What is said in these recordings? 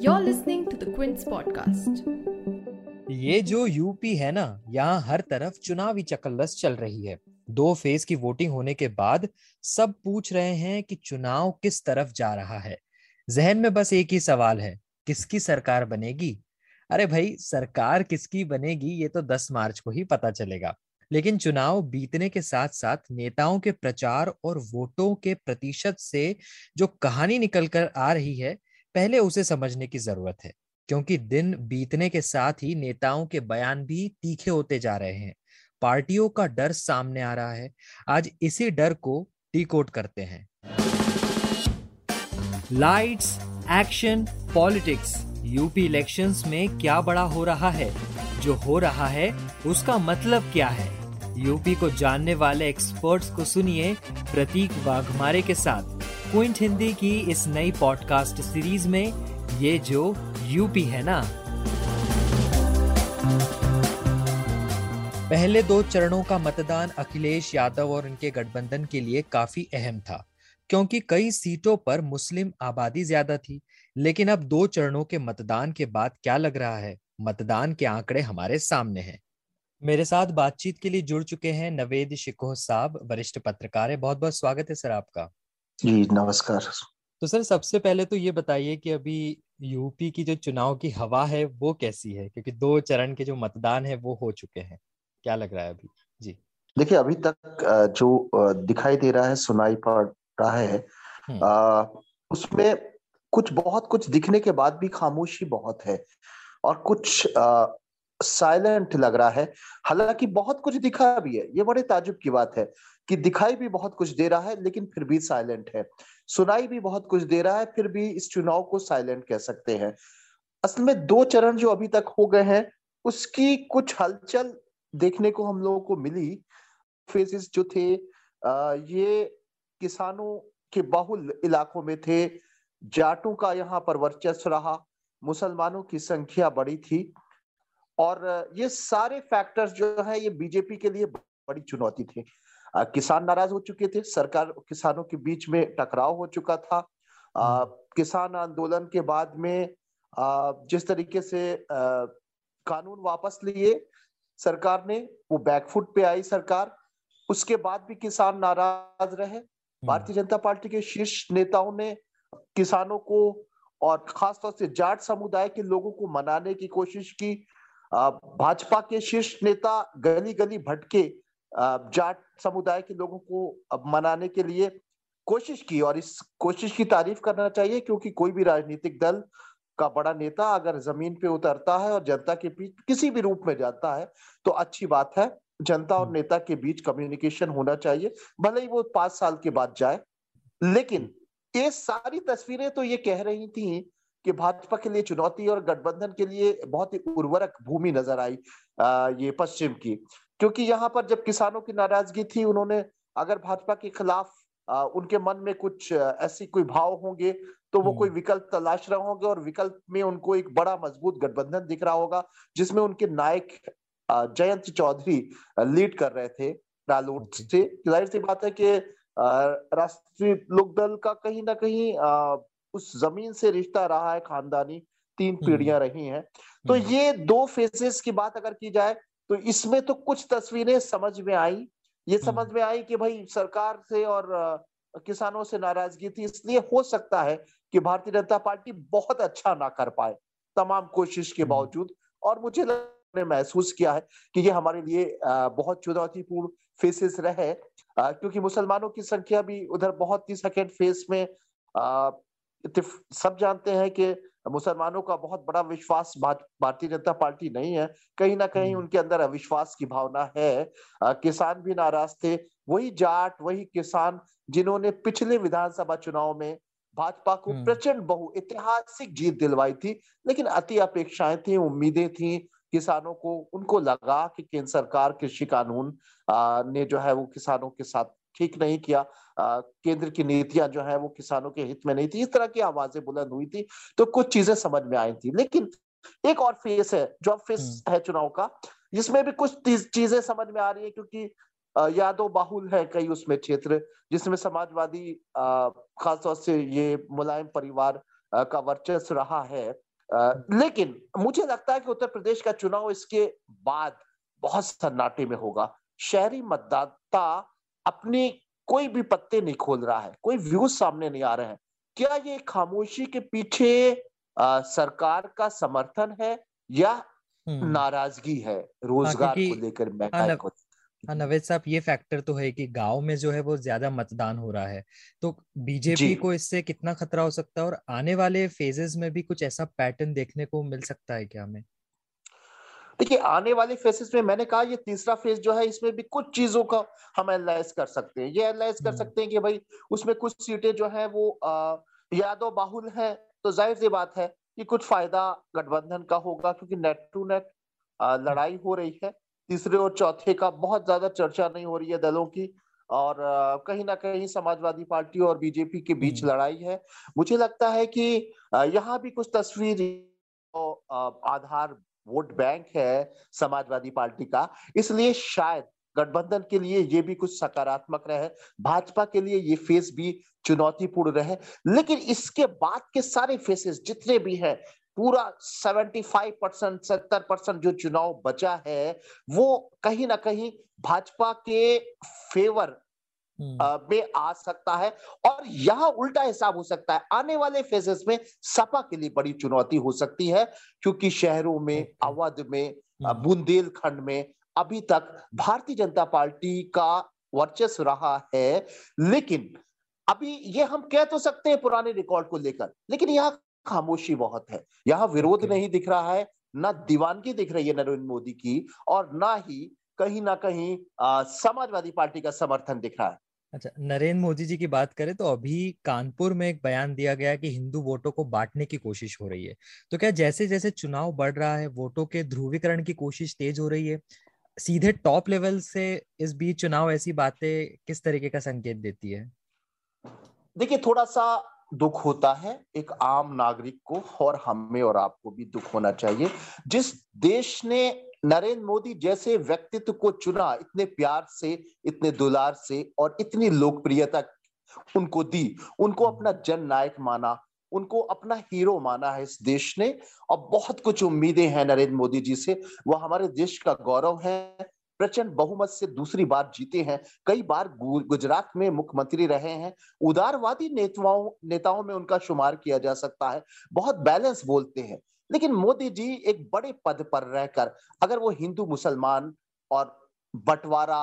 You're listening to the Quince podcast. ये जो UP है ना, यहाँ हर तरफ़ चुनावी चकल्लस चल रही है। दो फ़ेज़ की वोटिंग होने के बाद सब पूछ रहे हैं कि चुनाव किस तरफ़ जा रहा है। जहन में बस एक ही सवाल है, किसकी सरकार बनेगी? अरे भाई, सरकार किसकी बनेगी, ये तो 10 मार्च को ही पता चलेगा। लेकिन चुनाव बीतने के साथ साथ नेताओं के प्रचार और वोटों के प्रतिशत से जो कहानी निकल कर आ रही है, पहले उसे समझने की ज़रूरत है, क्योंकि दिन बीतने के साथ ही नेताओं के बयान भी तीखे होते जा रहे हैं। पार्टियों का डर सामने आ रहा है। आज इसी डर को डिकोड करते हैं। Lights action politics UP elections में क्या बड़ा हो रहा है? जो हो रहा है, उसका मतलब क्या है? यूपी को जानने वाले एक्सपर्ट्स को सुनिए प्रतीक वाघमारे के साथ। क्विंट हिंदी की इस नई पॉडकास्ट सीरीज़ में ये जो यूपी है ना। पहले दो चरणों का मतदान अखिलेश यादव और उनके गठबंधन के लिए काफ़ी अहम था, क्योंकि कई सीटों पर मुस्लिम आबादी ज़्यादा थी। लेकिन अब दो चरणों के मतदान के बाद क्या लग रहा है? मतदान के आंकड़े हमारे सामने हैं। मेरे साथ बातचीत के लिए जुड़ चुके हैं नवेद शिकोह साहब वरिष्ठ पत्रकार है। बहुत बहुत स्वागत है सर आपका। जी नमस्कार। तो सर सबसे पहले तो ये बताइए कि अभी यूपी की जो चुनाव की हवा है वो कैसी है? क्योंकि दो चरण के जो मतदान है वो हो चुके हैं। क्या लग रहा है अभी? जी। देखिए अभी तक जो दिखाई दे रहा है सुनाई पड़ रहा है हम्म। आ, उसमें कुछ बहुत कुछ दिखने के बाद भी खामोशी बहुत है। और कुछ साइलेंट लग रहा है। हालाँकि बहुत कुछ दिखा भी है। ये बड़े ताजुब की बात है कि दिखाई भी बहुत कुछ दे रहा है, लेकिन फिर भी साइलेंट है। सुनाई भी बहुत कुछ दे रहा है, फिर भी इस चुनाव को साइलेंट कह सकते हैं। असल में दो चरण जो अभी तक हो गए हैं, उसकी कुछ हलचल देखने को हम लोगों को मिली। फेजेस जो थे ये किसानों के बहुल इलाकों में थे। जाटों का यहाँ पर वर्चस्व रहा। मुसलमानों की संख्या बड़ी थी। और ये सारे फैक्टर्स जो है ये बीजेपी के लिए बड़ी चुनौती थी। किसान नाराज़ हो चुके थे सरकार किसानों के बीच में टकराव हो चुका था। आ, हम्म। किसान आंदोलन के बाद में आ, जिस तरीके से आ, कानून वापस लिए सरकार ने वो बैकफुट पे आई सरकार। उसके बाद भी किसान नाराज़ रहे। हम्म। भारतीय जनता पार्टी के शीर्ष नेताओं ने किसानों को और खासतौर से जाट समुदाय के लोगों को मनाने की कोशिश की। भाजपा के शीर्ष नेता गली गली भटके जाट समुदाय के लोगों को मनाने के लिए कोशिश की और इस कोशिश की तारीफ़ करना चाहिए क्योंकि कोई भी राजनीतिक दल का बड़ा नेता अगर ज़मीन पे उतरता है और जनता के बीच किसी भी रूप में जाता है तो अच्छी बात है जनता और हम्म। नेता के बीच कम्युनिकेशन होना चाहिए भले ही वो पाँच साल के बाद जाए लेकिन ये सारी तस्वीरें तो ये कह रही थी कि भाजपा के लिए चुनौती और गठबंधन के लिए बहुत ही उर्वरक भूमि नज़र आई आ, ये पश्चिम की। क्योंकि यहाँ पर जब किसानों की नाराज़गी थी उन्होंने अगर भाजपा के खिलाफ आ, उनके मन में कुछ ऐसी कोई भाव होंगे तो वो कोई हम्म। विकल्प तलाश रहे होंगे और विकल्प में उनको एक बड़ा मज़बूत गठबंधन दिख रहा होगा जिसमें उनके नायक जयंत चौधरी लीड कर रहे थे रालोट से। ज़ाहिर सी बात है कि राष्ट्रीय लोकदल का कहीं ना कहीं उस ज़मीन से रिश्ता रहा है खानदानी तीन हम्म। पीढ़ियाँ रही हैं। तो हम्म। ये दो फेजेस की बात अगर की जाए तो इसमें तो कुछ तस्वीरें समझ में आई। ये समझ में आई कि भाई सरकार से और किसानों से नाराज़गी थी इसलिए हो सकता है कि भारतीय जनता पार्टी बहुत अच्छा ना कर पाए तमाम कोशिश के बावजूद। और मुझे ने महसूस किया है कि ये हमारे लिए बहुत चुनौतीपूर्ण फेसेस रहे। क्योंकि मुसलमानों की संख्या भी उधर बहुत ही सेकेंड फ़ेज़ में सब जानते हैं कि मुसलमानों का बहुत बड़ा विश्वास भारतीय जनता पार्टी नहीं है कहीं ना कहीं हम्म। उनके अंदर अविश्वास की भावना है किसान भी नाराज़ थे वही जाट वही किसान जिन्होंने पिछले विधानसभा चुनाव में भाजपा को हम्म। प्रचंड बहु ऐतिहासिक जीत दिलवाई थी लेकिन अति अपेक्षाएँ थी उम्मीदें थी किसानों को उनको लगा कि केंद्र सरकार कृषि कानून ने जो है वो किसानों के साथ ठीक नहीं किया। केंद्र की नीतियाँ जो है वो किसानों के हित में नहीं थी। इस तरह की आवाज़ें बुलंद हुई थी तो कुछ चीज़ें समझ में आई थी। लेकिन एक और फेस है जो फेस हम्म। है चुनाव का जिसमें भी कुछ चीज़ें समझ में आ रही है क्योंकि यादव बाहुल है कई उसमें क्षेत्र जिसमें समाजवादी खासतौर से ये मुलायम परिवार का वर्चस्व रहा है। लेकिन मुझे लगता है कि उत्तर प्रदेश का चुनाव इसके बाद बहुत सन्नाटे में होगा। शहरी मतदाता अपनी कोई भी पत्ते नहीं खोल रहा है कोई व्यूज़ सामने नहीं आ रहे हैं। क्या ये खामोशी के पीछे आ, सरकार का समर्थन है या हम्म। नाराज़गी है रोज़गार हाँ, को लेकर महँगाई को हाँ नवेद साहब ये फैक्टर तो है कि गाँव में जो है वो ज़्यादा मतदान हो रहा है। तो बीजेपी को इससे कितना खतरा हो सकता है और आने वाले फेजेस में भी कुछ ऐसा पैटर्न देखने को मिल सकता है क्या हमें? देखिए आने वाले फेसेस में मैंने कहा ये तीसरा फ़ेज़ जो है इसमें भी कुछ चीज़ों का हम एनालाइज कर सकते हैं ये एनालाइज कर हम्म। सकते हैं कि भाई उसमें कुछ सीटें जो है वो यादव बाहुल है तो ज़ाहिर सी बात है कि कुछ फ़ायदा गठबंधन का होगा क्योंकि नेट टू नेट लड़ाई हो रही है तीसरे और चौथे का बहुत ज़्यादा चर्चा नहीं हो रही है दलों की और कहीं ना कहीं समाजवादी पार्टी और बीजेपी के बीच हम्म। लड़ाई है मुझे लगता है कि यहाँ भी कुछ तस्वीर आधार वोट बैंक है समाजवादी पार्टी का इसलिए शायद गठबंधन के लिए ये भी कुछ सकारात्मक रहे, भाजपा के लिए ये फेस भी चुनौतीपूर्ण रहे लेकिन इसके बाद के सारे फेसेस जितने भी हैं, पूरा 75 परसेंट, सत्तर परसेंट जो चुनाव बचा है, वो कहीं ना कहीं भाजपा के फेवर। में आ सकता है और यहाँ उल्टा हिसाब हो सकता है। आने वाले फेजेस में सपा के लिए बड़ी चुनौती हो सकती है क्योंकि शहरों में अवध में हम्म। बुंदेलखंड में अभी तक भारतीय जनता पार्टी का वर्चस्व रहा है। लेकिन अभी ये हम कह तो सकते हैं पुराने रिकॉर्ड को लेकर लेकिन यहाँ खामोशी बहुत है। यहाँ विरोध नहीं दिख रहा है ना दीवानगी दिख रही है नरेंद्र मोदी की और ना ही कहीं ना कहीं समाजवादी पार्टी का समर्थन दिख रहा है। अच्छा नरेंद्र मोदी जी की बात करें तो अभी कानपुर में एक बयान दिया गया कि हिंदू वोटों को बांटने की कोशिश हो रही है। तो क्या जैसे जैसे चुनाव बढ़ रहा है, वोटों के ध्रुवीकरण की कोशिश तेज हो रही है, सीधे टॉप लेवल से इस बीच चुनाव ऐसी बातें किस तरीके का संकेत देती है? देखिए थोड़ा सा दुख होता है, एक आम नागरिक को और हमें और आपको भी दुख होना चाहिए। जिस देश ने नरेंद्र मोदी जैसे व्यक्तित्व को चुना, इतने प्यार से, इतने दुलार से और इतनी लोकप्रियता उनको दी। उनको अपना जन नायक माना, उनको अपना हीरो माना है इस देश ने। और बहुत कुछ उम्मीदें हैं नरेंद्र मोदी जी से। वह हमारे देश का गौरव है। प्रचंड बहुमत से दूसरी बार जीते हैं। कई बार गुजरात में मुख्यमंत्री रहे हैं। उदारवादी नेताओं नेताओं में उनका शुमार किया जा सकता है। बहुत बैलेंस बोलते हैं। लेकिन मोदी जी एक बड़े पद पर रहकर अगर वो हिंदू मुसलमान और बंटवारा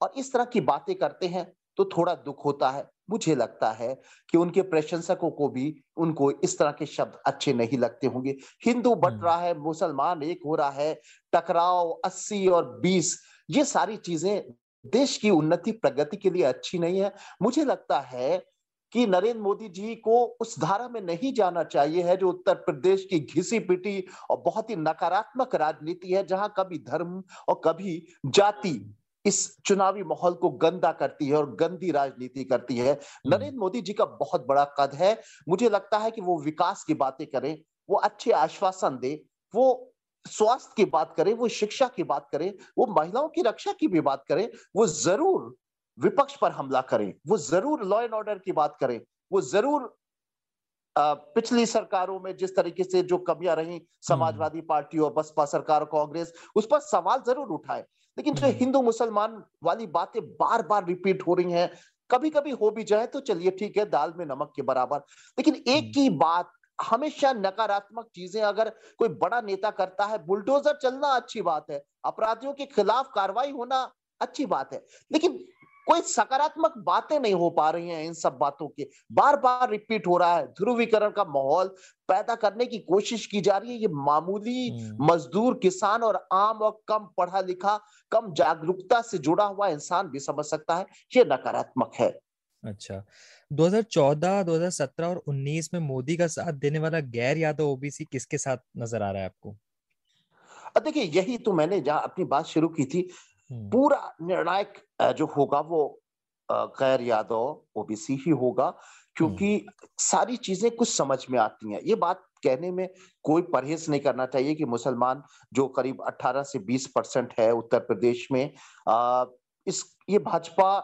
और इस तरह की बातें करते हैं तो थोड़ा दुख होता है। मुझे लगता है कि उनके प्रशंसकों को भी उनको इस तरह के शब्द अच्छे नहीं लगते होंगे। हिंदू बट हम्म। रहा है मुसलमान एक हो रहा है टकराव अस्सी और बीस ये सारी चीज़ें देश की उन्नति प्रगति के लिए अच्छी नहीं है। मुझे लगता है कि नरेंद्र मोदी जी को उस धारा में नहीं जाना चाहिए है जो उत्तर प्रदेश की घिसी पिटी और बहुत ही नकारात्मक राजनीति है जहाँ कभी धर्म और कभी जाति इस चुनावी माहौल को गंदा करती है और गंदी राजनीति करती है हम्म। नरेंद्र मोदी जी का बहुत बड़ा कद है मुझे लगता है कि वो विकास की बातें करें वो अच्छे आश्वासन दे वो स्वास्थ्य की बात करें वो शिक्षा की बात करें वो महिलाओं की रक्षा की भी बात करें वो ज़रूर विपक्ष पर हमला करें वो ज़रूर लॉ एंड ऑर्डर की बात करें वो ज़रूर पिछली सरकारों में जिस तरीके से जो कमियाँ रही समाजवादी हम्म। पार्टी और बसपा सरकार कांग्रेस उस पर सवाल ज़रूर उठाए लेकिन जो हम्म। हिंदू मुसलमान वाली बातें बार बार रिपीट हो रही हैं कभी कभी हो भी जाए तो चलिए ठीक है दाल में नमक के बराबर लेकिन एक हम्म। ही बात हमेशा नकारात्मक चीज़ें अगर कोई बड़ा नेता करता है बुलडोजर चलना अच्छी बात है अपराधियों के खिलाफ कार्रवाई होना अच्छी बात है लेकिन कोई सकारात्मक बातें नहीं हो पा रही हैं इन सब बातों के बार बार रिपीट हो रहा है ध्रुवीकरण का माहौल पैदा करने की कोशिश की जा रही है ये मामूली हम्म। मजदूर किसान और आम और कम पढ़ा लिखा कम जागरूकता से जुड़ा हुआ इंसान भी समझ सकता है ये नकारात्मक है अच्छा 2014, 2017 और 19 में मोदी का साथ देने वाला गैर यादव ओबीसी किसके साथ नज़र आ रहा है आपको देखिए यही तो मैंने जहाँ अपनी बात शुरू की थी। पूरा निर्णायक जो होगा वो गैर यादव ओबीसी ही होगा क्योंकि हम्म। सारी चीज़ें कुछ समझ में आती हैं। ये बात कहने में कोई परहेज नहीं करना चाहिए कि मुसलमान जो करीब 18 से 20 परसेंट है उत्तर प्रदेश में आ, इस ये भाजपा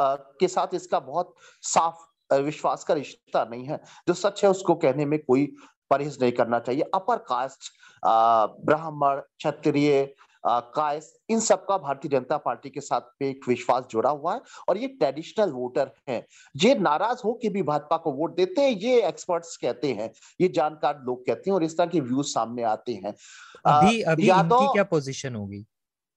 के साथ इसका बहुत साफ़ विश्वास का रिश्ता नहीं है। जो सच है उसको कहने में कोई परहेज नहीं करना चाहिए। अपर कास्ट ब्राह्मण क्षत्रिय कायस इन सबका भारतीय जनता पार्टी के साथ एक विश्वास जुड़ा हुआ है और ये ट्रेडिशनल वोटर हैं। ये नाराज़ हो के भी भाजपा को वोट देते हैं ये एक्सपर्ट्स कहते हैं ये जानकार लोग कहते हैं और इस तरह के व्यूज़ सामने आते हैं। अभी अभी इनकी क्या पोजीशन होगी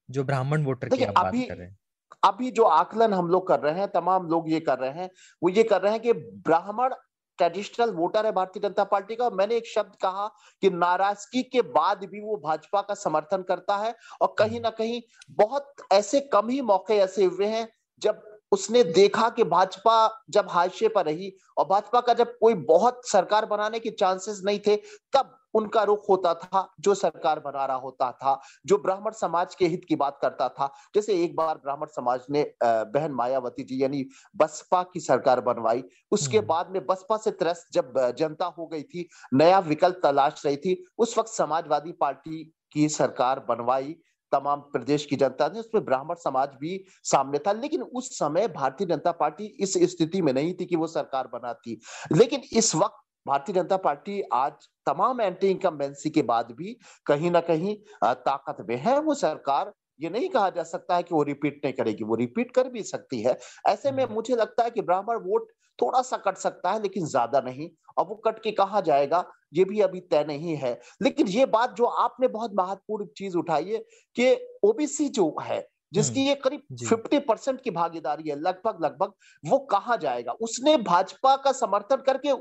जो ब्राह्मण वोटर की आप बात कर रहे हैं? अभी जो आकलन हम लोग कर रहे हैं तमाम लोग ये कर रहे हैं वो ये कर रहे हैं कि ब्राह्मण ट्रेडिशनल वोटर है भारतीय जनता पार्टी का। मैंने एक शब्द कहा कि नाराज़गी के बाद भी वो भाजपा का समर्थन करता है और कहीं ना कहीं बहुत ऐसे कम ही मौके ऐसे हुए हैं जब उसने देखा कि भाजपा जब हादसे पर रही और भाजपा का जब कोई बहुत सरकार बनाने के चांसेस नहीं थे, तब उनका रुख होता था जो सरकार बना रहा होता था जो ब्राह्मण समाज के हित की बात करता था। जैसे एक बार ब्राह्मण समाज ने बहन मायावती जी यानी बसपा की सरकार बनवाई। उसके हम्म। बाद में बसपा से त्रस्त जब जनता हो गई थी नया विकल्प तलाश रही थी उस वक्त समाजवादी पार्टी की सरकार बनवाई तमाम प्रदेश की जनता ने। उसमें ब्राह्मण समाज भी सामने था लेकिन उस समय भारतीय जनता पार्टी इस स्थिति में नहीं थी कि वो सरकार बनाती। लेकिन इस वक्त भारतीय जनता पार्टी आज तमाम एंटी इनकम्बेंसी के बाद भी कहीं ना कहीं ताकत में है। वो सरकार ये नहीं कहा जा सकता है कि वो रिपीट नहीं करेगी वो रिपीट कर भी सकती है। ऐसे में हम्म। मुझे लगता है कि ब्राह्मण वोट थोड़ा सा कट सकता है लेकिन ज़्यादा नहीं। और वो कट के कहा जाएगा ये भी अभी तय नहीं है। लेकिन ये बात जो आपने बहुत महत्वपूर्ण चीज़ उठाई है कि ओबीसी जो है जिसकी हम्म। ये करीब फिफ्टी परसेंट की भागीदारी है लगभग लगभग वो कहा जाएगा? उसने भाजपा का समर्थन करके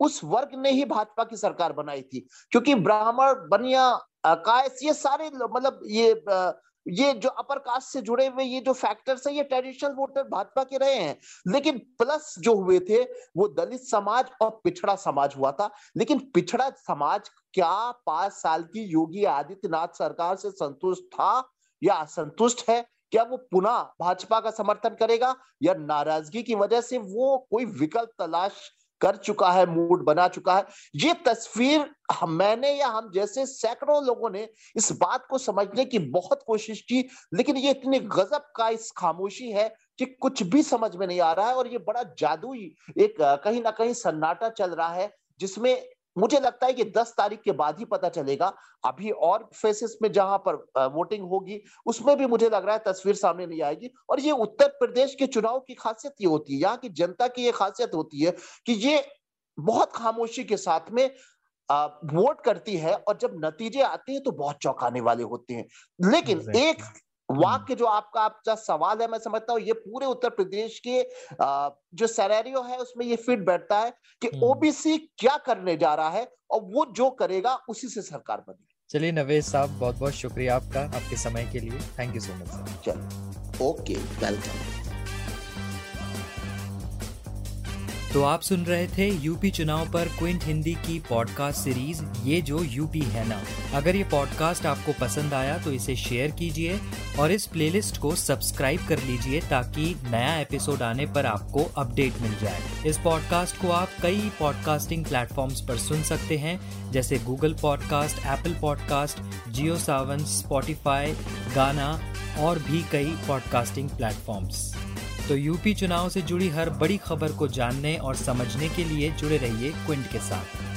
उस वर्ग ने ही भाजपा की सरकार बनाई थी क्योंकि ब्राह्मण बनिया कायस ये सारे मतलब ये ये जो अपर कास्ट से जुड़े हुए ये जो फैक्टर्स है ये ट्रेडिशनल वोटर भाजपा के रहे हैं। लेकिन प्लस जो हुए थे वो दलित समाज और पिछड़ा समाज हुआ था। लेकिन पिछड़ा समाज क्या पाँच साल की योगी आदित्यनाथ सरकार से संतुष्ट था? या असंतुष्ट है क्या वो पुनः भाजपा का समर्थन करेगा या नाराज़गी की वजह से वो कोई विकल्प तलाश कर चुका है, मूड बना चुका है? ये तस्वीर हम, मैंने या हम जैसे सैकड़ों लोगों ने इस बात को समझने की बहुत कोशिश की, लेकिन ये इतनी गजब का इस खामोशी है कि कुछ भी समझ में नहीं आ रहा है और ये बड़ा जादुई एक, कहीं ना कहीं सन्नाटा चल रहा है, जिसमें मुझे लगता है कि 10 तारीख के बाद ही पता चलेगा। अभी और फेसेस में जहाँ पर वोटिंग होगी उसमें भी मुझे लग रहा है तस्वीर सामने नहीं आएगी। और ये उत्तर प्रदेश के चुनाव की खासियत ये होती है यहाँ की जनता की ये खासियत होती है कि ये बहुत खामोशी के साथ में वोट करती है और जब नतीजे आते हैं तो बहुत चौंकाने वाले होते हैं। लेकिन एक वाक्य जो आपका आपका सवाल है मैं समझता हूँ ये पूरे उत्तर प्रदेश के जो सैरेरियो है उसमें ये फिट बैठता है कि ओबीसी हम्म। क्या करने जा रहा है और वो जो करेगा उसी से सरकार बनेगी। चलिए नवेश साहब बहुत बहुत शुक्रिया आपका आपके समय के लिए। Thank you so much sir चलो ओके वेलकम तो आप सुन रहे थे यूपी चुनाव पर क्विंट हिंदी की पॉडकास्ट सीरीज़ ये जो यूपी है ना। अगर ये पॉडकास्ट आपको पसंद आया तो इसे शेयर कीजिए और इस प्लेलिस्ट को सब्सक्राइब कर लीजिए ताकि नया एपिसोड आने पर आपको अपडेट मिल जाए। इस पॉडकास्ट को आप कई पॉडकास्टिंग प्लेटफॉर्म्स पर सुन सकते हैं, जैसे Google podcast Apple podcast Jio Saavn Spotify Gaana और भी कई पॉडकास्टिंग प्लेटफॉर्म्स तो यूपी चुनाव से जुड़ी हर बड़ी खबर को जानने और समझने के लिए जुड़े रहिए क्विंट के साथ।